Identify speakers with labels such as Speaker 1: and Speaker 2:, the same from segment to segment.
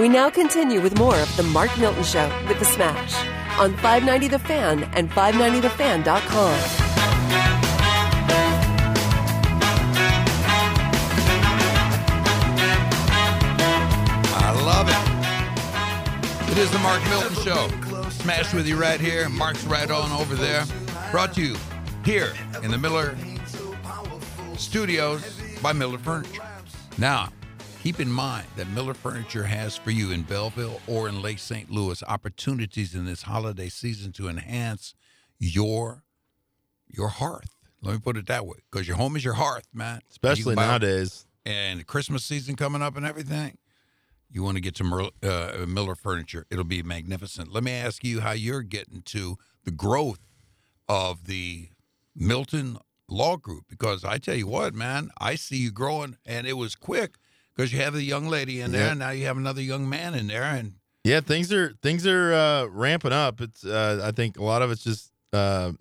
Speaker 1: We now continue with more of The Mark Milton Show with The Smash on 590 The Fan and 590TheFan.com.
Speaker 2: I love it. It is the Mark Milton Show. Smash with you right here. Mark's right on over there. Brought to you here in the Miller Studios by Miller Furniture. Now, keep in mind that Miller Furniture has for you in Belleville or in Lake St. Louis opportunities in this holiday season to enhance your your hearth. Let me put it that way, because your home is your hearth, man.
Speaker 3: Especially nowadays.
Speaker 2: and Christmas season coming up and everything, you want to get to Mer- uh, Miller Furniture. It'll be magnificent. Let me ask you how you're getting to the growth of the Milton Law Group because I tell you what, man, I see you growing, and it was quick because you have the young lady in there,
Speaker 3: Yeah.
Speaker 2: and now you have another young man in there, and
Speaker 3: Yeah, things are things are uh, ramping up. It's uh, I think a lot of it's just uh,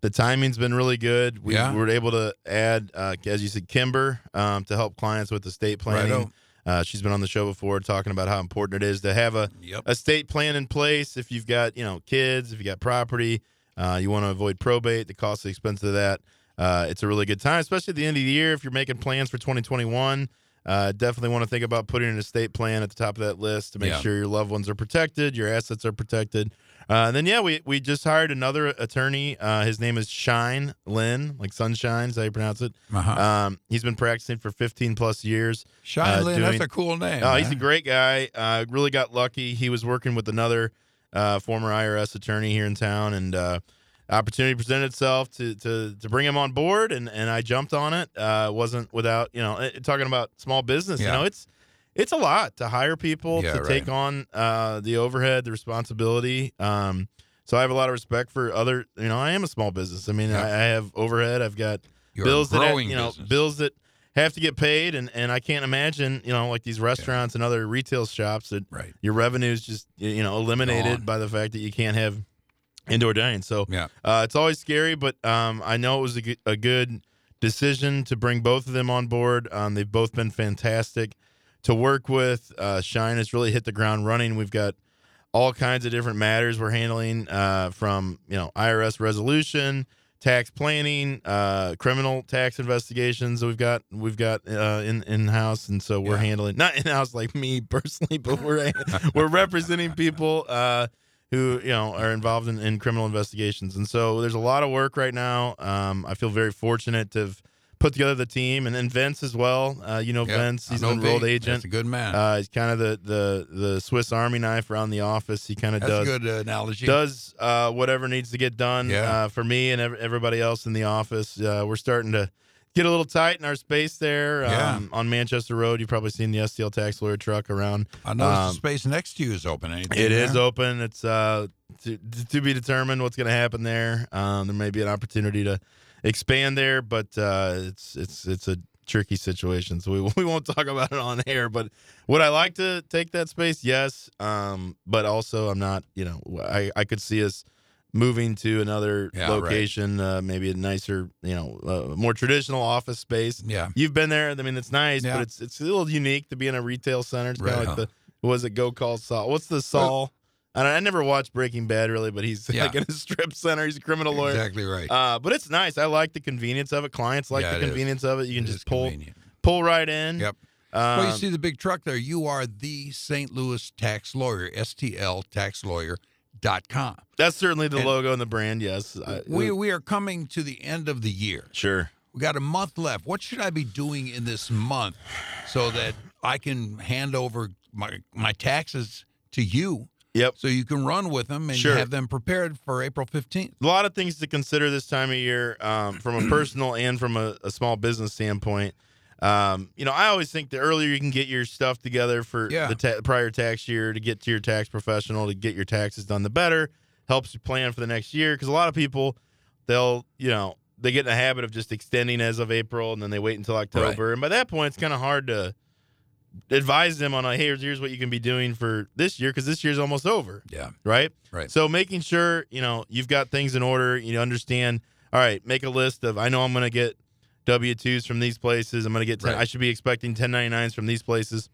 Speaker 3: the timing's been really good. We
Speaker 2: Yeah.
Speaker 3: were able to add, uh, as you said, Kimber um, to help clients with estate planning. Uh, she's been on the show before talking about how important it is to have a
Speaker 2: Yep.
Speaker 3: estate plan in place. If you've got you know kids, if you got property, uh, you want to avoid probate, the cost, the expense of that. Uh, it's a really good time, especially at the end of the year. If you're making plans for 2021, uh, definitely want to think about putting an estate plan at the top of that list to make
Speaker 2: Yeah.
Speaker 3: sure your loved ones are protected, your assets are protected. Uh, and then yeah, we we just hired another attorney. Uh, his name is Shine Lynn, like sunshine, is how you pronounce it.
Speaker 2: Uh-huh.
Speaker 3: Um, he's been practicing for 15 plus years.
Speaker 2: Shine
Speaker 3: uh,
Speaker 2: Lynn, that's a cool name.
Speaker 3: Oh, he's a great guy. Uh, really got lucky. He was working with another uh, former IRS attorney here in town, and uh, opportunity presented itself to to to bring him on board, and and I jumped on it. Uh, wasn't without you know talking about small business.
Speaker 2: Yeah.
Speaker 3: You know, it's it's a lot to hire people
Speaker 2: Yeah,
Speaker 3: to
Speaker 2: right.
Speaker 3: take on uh, the overhead, the responsibility. Um, so I have a lot of respect for other. You know, I am a small business. I mean,
Speaker 2: Yeah.
Speaker 3: I, I have overhead. I've got
Speaker 2: You're
Speaker 3: bills that
Speaker 2: growing
Speaker 3: you know
Speaker 2: business.
Speaker 3: bills that have to get paid and and I can't imagine you know like these restaurants and other retail shops that
Speaker 2: Right.
Speaker 3: your revenues just you know eliminated
Speaker 2: Gone.
Speaker 3: by the fact that you can't have indoor dining so
Speaker 2: Yeah.
Speaker 3: uh, it's always scary but um, I know it was a good, decision to bring both of them on board um, they've both been fantastic to work with uh, Shine has really hit the ground running we've got all kinds of different matters we're handling uh, from you know IRS resolution, tax planning, uh, criminal tax investigations. that We've got we've got uh, in in house, and so we're
Speaker 2: Yeah.
Speaker 3: handling not in house like me personally, but we're we're representing people uh, who you know are involved in, in criminal investigations, and so there's a lot of work right now. Um, I feel very fortunate to have put together the team, and then Vince as well. Uh, you know
Speaker 2: Yep.
Speaker 3: Vince, he's
Speaker 2: know
Speaker 3: an enrolled
Speaker 2: V.
Speaker 3: agent.
Speaker 2: That's a good man.
Speaker 3: Uh, he's kind of the, the the Swiss Army knife around the office. He kind of does
Speaker 2: a good uh, analogy.
Speaker 3: does uh, whatever needs to get done
Speaker 2: Yeah.
Speaker 3: uh, for me and ev- everybody else in the office. Uh, we're starting to get a little tight in our space there
Speaker 2: Yeah.
Speaker 3: um, on Manchester Road. You've probably seen the STL tax lawyer truck around.
Speaker 2: I noticed
Speaker 3: um,
Speaker 2: the space next to you is open. Anything
Speaker 3: It is
Speaker 2: there?
Speaker 3: open. It's uh, to, to be determined what's going to happen there. Um, there may be an opportunity to expand there, but uh, it's it's it's a tricky situation, so we we won't talk about it on air. But would I like to take that space? Yes, um, but also I'm not. You know, I I could see us moving to another
Speaker 2: Yeah, right.
Speaker 3: location, uh, maybe a nicer, you know, uh, more traditional office space.
Speaker 2: Yeah.
Speaker 3: You've been there. I mean, it's nice,
Speaker 2: Yeah.
Speaker 3: but it's it's a little unique to be in a retail center. It's kind of like the what was it go call Saul? What's the Saul? I, I never watched Breaking Bad really, but he's
Speaker 2: Yeah.
Speaker 3: like in a strip center. He's a criminal lawyer.
Speaker 2: Exactly right.
Speaker 3: Uh, but it's nice. I like the convenience of it. Clients like the
Speaker 2: it is.
Speaker 3: convenience of it. You can
Speaker 2: It
Speaker 3: just pull
Speaker 2: convenient.
Speaker 3: pull right in.
Speaker 2: Yep.
Speaker 3: Um,
Speaker 2: well, you see the big truck there. You are the St. Louis tax lawyer, STL tax lawyer, stltaxlawyer.com.
Speaker 3: that's certainly the
Speaker 2: and-
Speaker 3: logo and the brand. Yes.
Speaker 2: We, we are coming to the end of the year.
Speaker 3: sure.
Speaker 2: We got a month left. What should I be doing in this month so that I can hand over my, my taxes to you
Speaker 3: Yep.
Speaker 2: so you can run with them and
Speaker 3: Sure.
Speaker 2: have them prepared for April 15th?
Speaker 3: a lot of things to consider this time of year um, from a personal and from a, a small business standpoint. Um, you know, I always think the earlier you can get your stuff together for
Speaker 2: Yeah.
Speaker 3: the ta- prior tax year to get to your tax professional to get your taxes done, the better. Helps you plan for the next year because a lot of people, they'll, you know, they get in the habit of just extending as of April and then they wait until October. And by that point, it's kind of hard to advise them on, like, hey, here's, here's what you can be doing for this year because this year's almost over
Speaker 2: Yeah.
Speaker 3: right?
Speaker 2: Right.
Speaker 3: So making sure you know you've got things in order. You understand. All right, make a list of. I know I'm going to get W twos from these places. I'm going to get. 10,
Speaker 2: Right.
Speaker 3: I should be expecting 1099s from these places.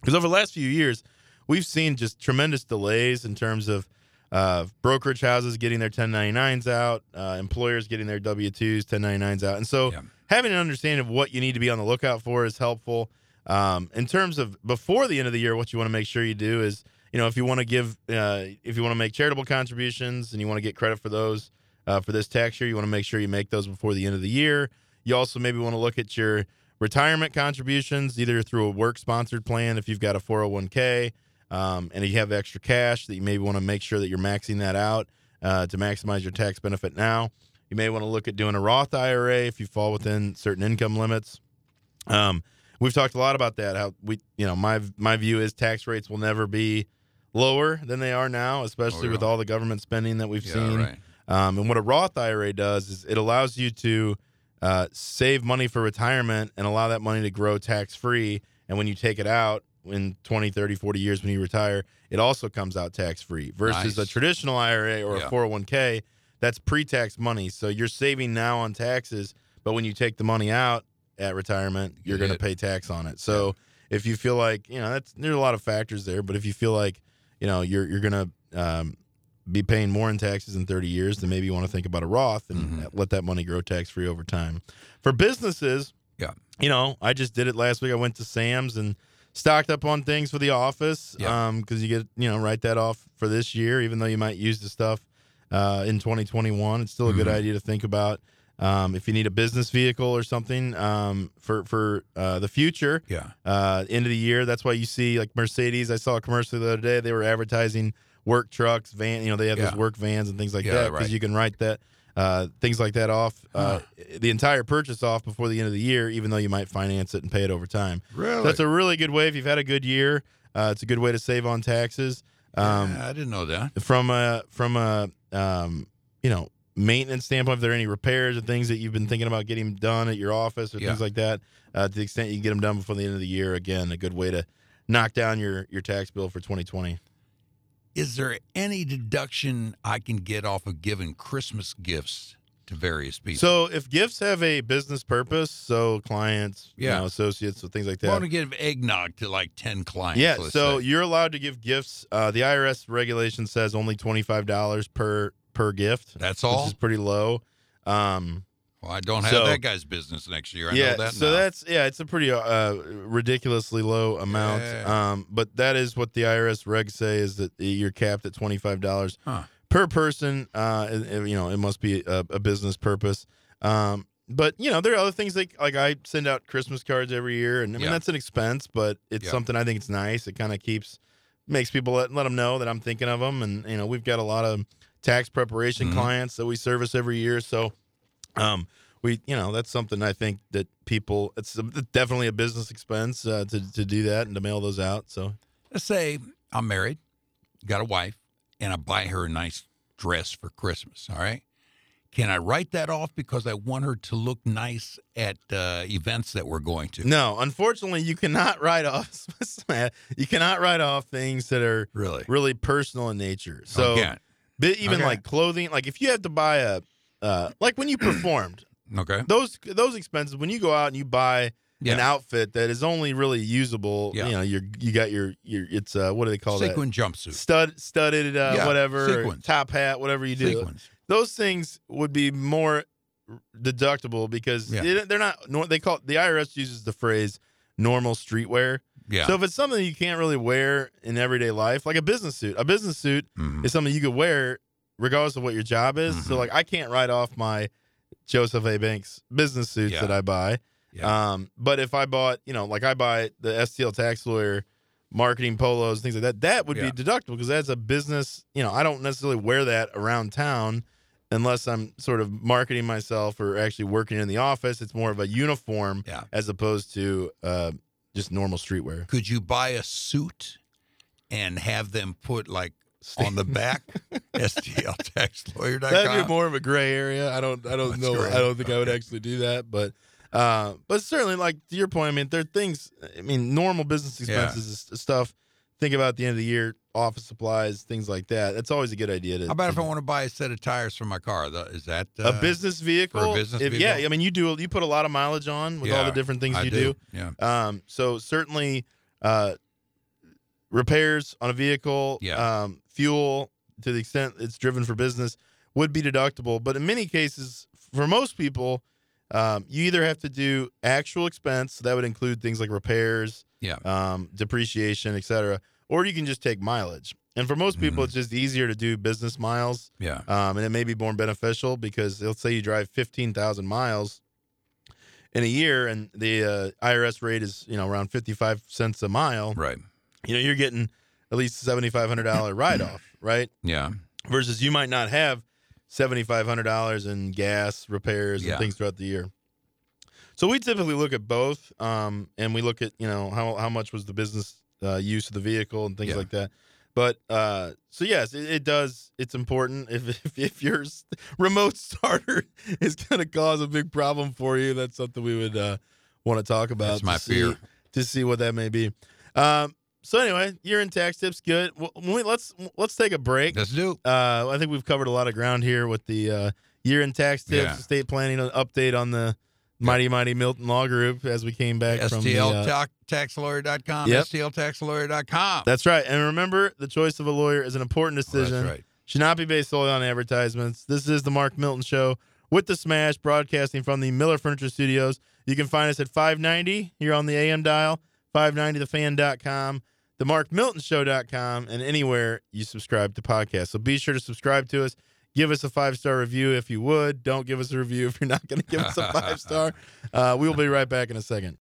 Speaker 3: Because over the last few years, we've seen just tremendous delays in terms of uh, brokerage houses getting their 1099s out, uh, employers getting their W 2s, 1099s out. And so
Speaker 2: Yeah.
Speaker 3: having an understanding of what you need to be on the lookout for is helpful. Um, in terms of before the end of the year, what you want to make sure you do is, you know, if you want to give, uh, if you want to make charitable contributions and you want to get credit for those uh, for this tax year, you want to make sure you make those before the end of the year. You also maybe want to look at your retirement contributions, either through a work sponsored plan if you've got a 401k, um, and you have extra cash that you maybe want to make sure that you're maxing that out uh, to maximize your tax benefit now. You may want to look at doing a Roth IRA if you fall within certain income limits. Um, we've talked a lot about that. How we, you know, my my view is tax rates will never be lower than they are now, especially
Speaker 2: Oh,
Speaker 3: with all the government spending that we've
Speaker 2: Yeah,
Speaker 3: seen.
Speaker 2: right.
Speaker 3: Um, and what a Roth IRA does is it allows you to uh, save money for retirement and allow that money to grow tax free. And when you take it out in 20, 30, 40 years when you retire, it also comes out tax free versus a traditional IRA or
Speaker 2: Yeah.
Speaker 3: a 401k. That's pre tax money. So you're saving now on taxes, but when you take the money out at retirement, you're going to pay tax on it. So if you feel like, you know, that's, there's a lot of factors there, but if you feel like, you know, you're, you're going to, um, be paying more in taxes in 30 years, then maybe you want to think about a Roth and
Speaker 2: Mhm.
Speaker 3: let that money grow tax free over time. For businesses,
Speaker 2: Yeah.
Speaker 3: you know, I just did it last week. I went to Sam's and stocked up on things for the office.
Speaker 2: Yeah.
Speaker 3: Um, because you get, you know, write that off for this year, even though you might use the stuff uh, in 2021. It's still a good
Speaker 2: Mhm.
Speaker 3: idea to think about. Um, if you need a business vehicle or something um, for for uh, the future,
Speaker 2: Yeah.
Speaker 3: uh, end of the year. That's why you see like Mercedes. I saw a commercial the other day. They were advertising work trucks, van. You know, they have
Speaker 2: Yeah.
Speaker 3: those work vans and things like
Speaker 2: Yeah,
Speaker 3: that because
Speaker 2: right.
Speaker 3: you can write that uh, things like that off, uh, the entire purchase off before the end of the year, even though you might finance it and pay it over time.
Speaker 2: Really?
Speaker 3: That's a really good way if you've had a good year. Uh, it's a good way to save on taxes. Um,
Speaker 2: Yeah, I didn't know that.
Speaker 3: From a from a um, you know maintenance standpoint, if there are any repairs or things that you've been thinking about getting done at your office or
Speaker 2: Yeah.
Speaker 3: things like that, uh, to the extent you can get them done before the end of the year, again, a good way to knock down your your tax bill for 2020.
Speaker 2: Is there any deduction I can get off of giving Christmas gifts to various people?
Speaker 3: So if gifts have a business purpose, so clients, you
Speaker 2: Yeah.
Speaker 3: know, associates, so things like that.
Speaker 2: I want to give eggnog to like 10 clients.
Speaker 3: Yeah, so
Speaker 2: say.
Speaker 3: you're allowed to give gifts. Uh, the IRS regulation says only twenty five dollars per per gift.
Speaker 2: That's
Speaker 3: which
Speaker 2: all?
Speaker 3: is pretty low. Um,
Speaker 2: Well, I don't have
Speaker 3: so-
Speaker 2: that guy's business next year. I
Speaker 3: yeah,
Speaker 2: know that
Speaker 3: so
Speaker 2: now.
Speaker 3: that's yeah, it's a pretty uh, ridiculously low amount.
Speaker 2: Yeah.
Speaker 3: Um, but that is what the IRS regs say is that you're capped at twenty five dollars
Speaker 2: Huh.
Speaker 3: per person. Uh, you know, it must be a, a business purpose. Um, but you know, there are other things like like I send out Christmas cards every year, and I mean
Speaker 2: Yeah.
Speaker 3: that's an expense, but it's
Speaker 2: Yeah.
Speaker 3: something I think it's nice. It kind of keeps makes people let let them know that I'm thinking of them, and you know, we've got a lot of tax preparation
Speaker 2: Mhm.
Speaker 3: clients that we service every year, so um, we you know that's something I think that people it's definitely a business expense uh, to to do that and to mail those out. So
Speaker 2: Let's say I'm married, got a wife, and I buy her a nice dress for Christmas. All right. Can I write that off because I want her to look nice at uh, events that we're going to?
Speaker 3: no, unfortunately, you cannot write off you cannot write off things that are
Speaker 2: Really?
Speaker 3: really personal in nature. So. But even
Speaker 2: Okay.
Speaker 3: like clothing, like if you have to buy a, uh, like when you performed,
Speaker 2: Okay.
Speaker 3: those those expenses when you go out and you buy an outfit that is only really usable,
Speaker 2: Yeah.
Speaker 3: you know, you're you got your your it's uh what do they call it?
Speaker 2: Sequin jumpsuit.
Speaker 3: Stud studded uh,
Speaker 2: Yeah,
Speaker 3: whatever top hat, whatever you do.
Speaker 2: Sequins.
Speaker 3: Those things would be more deductible because
Speaker 2: Yeah.
Speaker 3: they, they're not. They call the IRS uses the phrase normal streetwear.
Speaker 2: Yeah.
Speaker 3: So if it's something you can't really wear in everyday life, like a business suit, a business suit
Speaker 2: Mhm.
Speaker 3: is something you could wear regardless of what your job is. So
Speaker 2: Mhm.
Speaker 3: like I can't write off my Joseph A. Banks business suits
Speaker 2: Yeah.
Speaker 3: that I buy.
Speaker 2: Yeah.
Speaker 3: Um, but if I bought, you know, like I buy the STL tax lawyer marketing polos, things like that, that would
Speaker 2: Yeah.
Speaker 3: be deductible because that's a business, you know, I don't necessarily wear that around town unless I'm sort of marketing myself or actually working in the office. It's more of a uniform
Speaker 2: Yeah.
Speaker 3: as opposed to uh, just normal streetwear.
Speaker 2: Could you buy a suit and have them put like on the back STLtaxlawyer.com?
Speaker 3: That'd be more of a gray area. I don't. I don't
Speaker 2: That's
Speaker 3: know. I don't think I would actually do that. But, uh, but certainly, like to your point, I mean, there are things. I mean, normal business expenses is stuff. Think about the end of the year, office supplies, things like that. That's always a good idea to.
Speaker 2: How about if I want to buy a set of tires for my car? Is that uh,
Speaker 3: a business vehicle?
Speaker 2: business
Speaker 3: If- Yeah. I mean, you do. You put a lot of mileage on with all the different things
Speaker 2: I
Speaker 3: you
Speaker 2: do.
Speaker 3: do.
Speaker 2: Yeah.
Speaker 3: Um, so certainly, uh, repairs on a vehicle,
Speaker 2: Yeah.
Speaker 3: um, fuel to the extent it's driven for business would be deductible. But in many cases, for most people, um, you either have to do actual expense, so that would include things like repairs,
Speaker 2: Yeah.
Speaker 3: um, depreciation, etc., or you can just take mileage. And for most people,
Speaker 2: Mhm.
Speaker 3: it's just easier to do business miles,
Speaker 2: Yeah.
Speaker 3: um, and it may be more beneficial because let's say you drive fifteen thousand miles in a year, and the uh, IRS rate is you know around fifty five cents a mile.
Speaker 2: Right.
Speaker 3: You know you're getting at least seventy five hundred dollar write off, right?
Speaker 2: Yeah.
Speaker 3: Versus you might not have seventy five hundred dollars in gas repairs
Speaker 2: Yeah.
Speaker 3: and things throughout the year. So we typically look at both, um, and we look at you know how how much was the business uh, use of the vehicle and things
Speaker 2: Yeah.
Speaker 3: like that. But uh, so yes, it, it does. It's important if if, if your remote starter is going to cause a big problem for you. That's something we would uh, want to talk about.
Speaker 2: That's my
Speaker 3: to see-
Speaker 2: fear.
Speaker 3: to see what that may be. Um, so anyway, year in tax tips, good. Well, we, let's let's take a break.
Speaker 2: Let's do.
Speaker 3: Uh, I think we've covered a lot of ground here with the uh, year in tax tips,
Speaker 2: Yeah.
Speaker 3: estate planning update on the mighty mighty Milton Law Group as we came back from the. uh,
Speaker 2: STLtaxlawyer.com.
Speaker 3: Yep.
Speaker 2: STLtaxlawyer.com.
Speaker 3: that's right, and remember, the choice of a lawyer is an important
Speaker 2: That's
Speaker 3: decision.
Speaker 2: right.
Speaker 3: Should not be based solely on advertisements. This is the Mark Milton Show with the Smash, broadcasting from the Miller Furniture Studios. You can find us at 590 here on the AM dial, 590thefan.com, themarkmiltonshow.com, and anywhere you subscribe to podcasts. So be sure to subscribe to us. Give us a five star review if you would. Don't give us a review if you're not going to give us a five star. Uh, we will be right back in a second.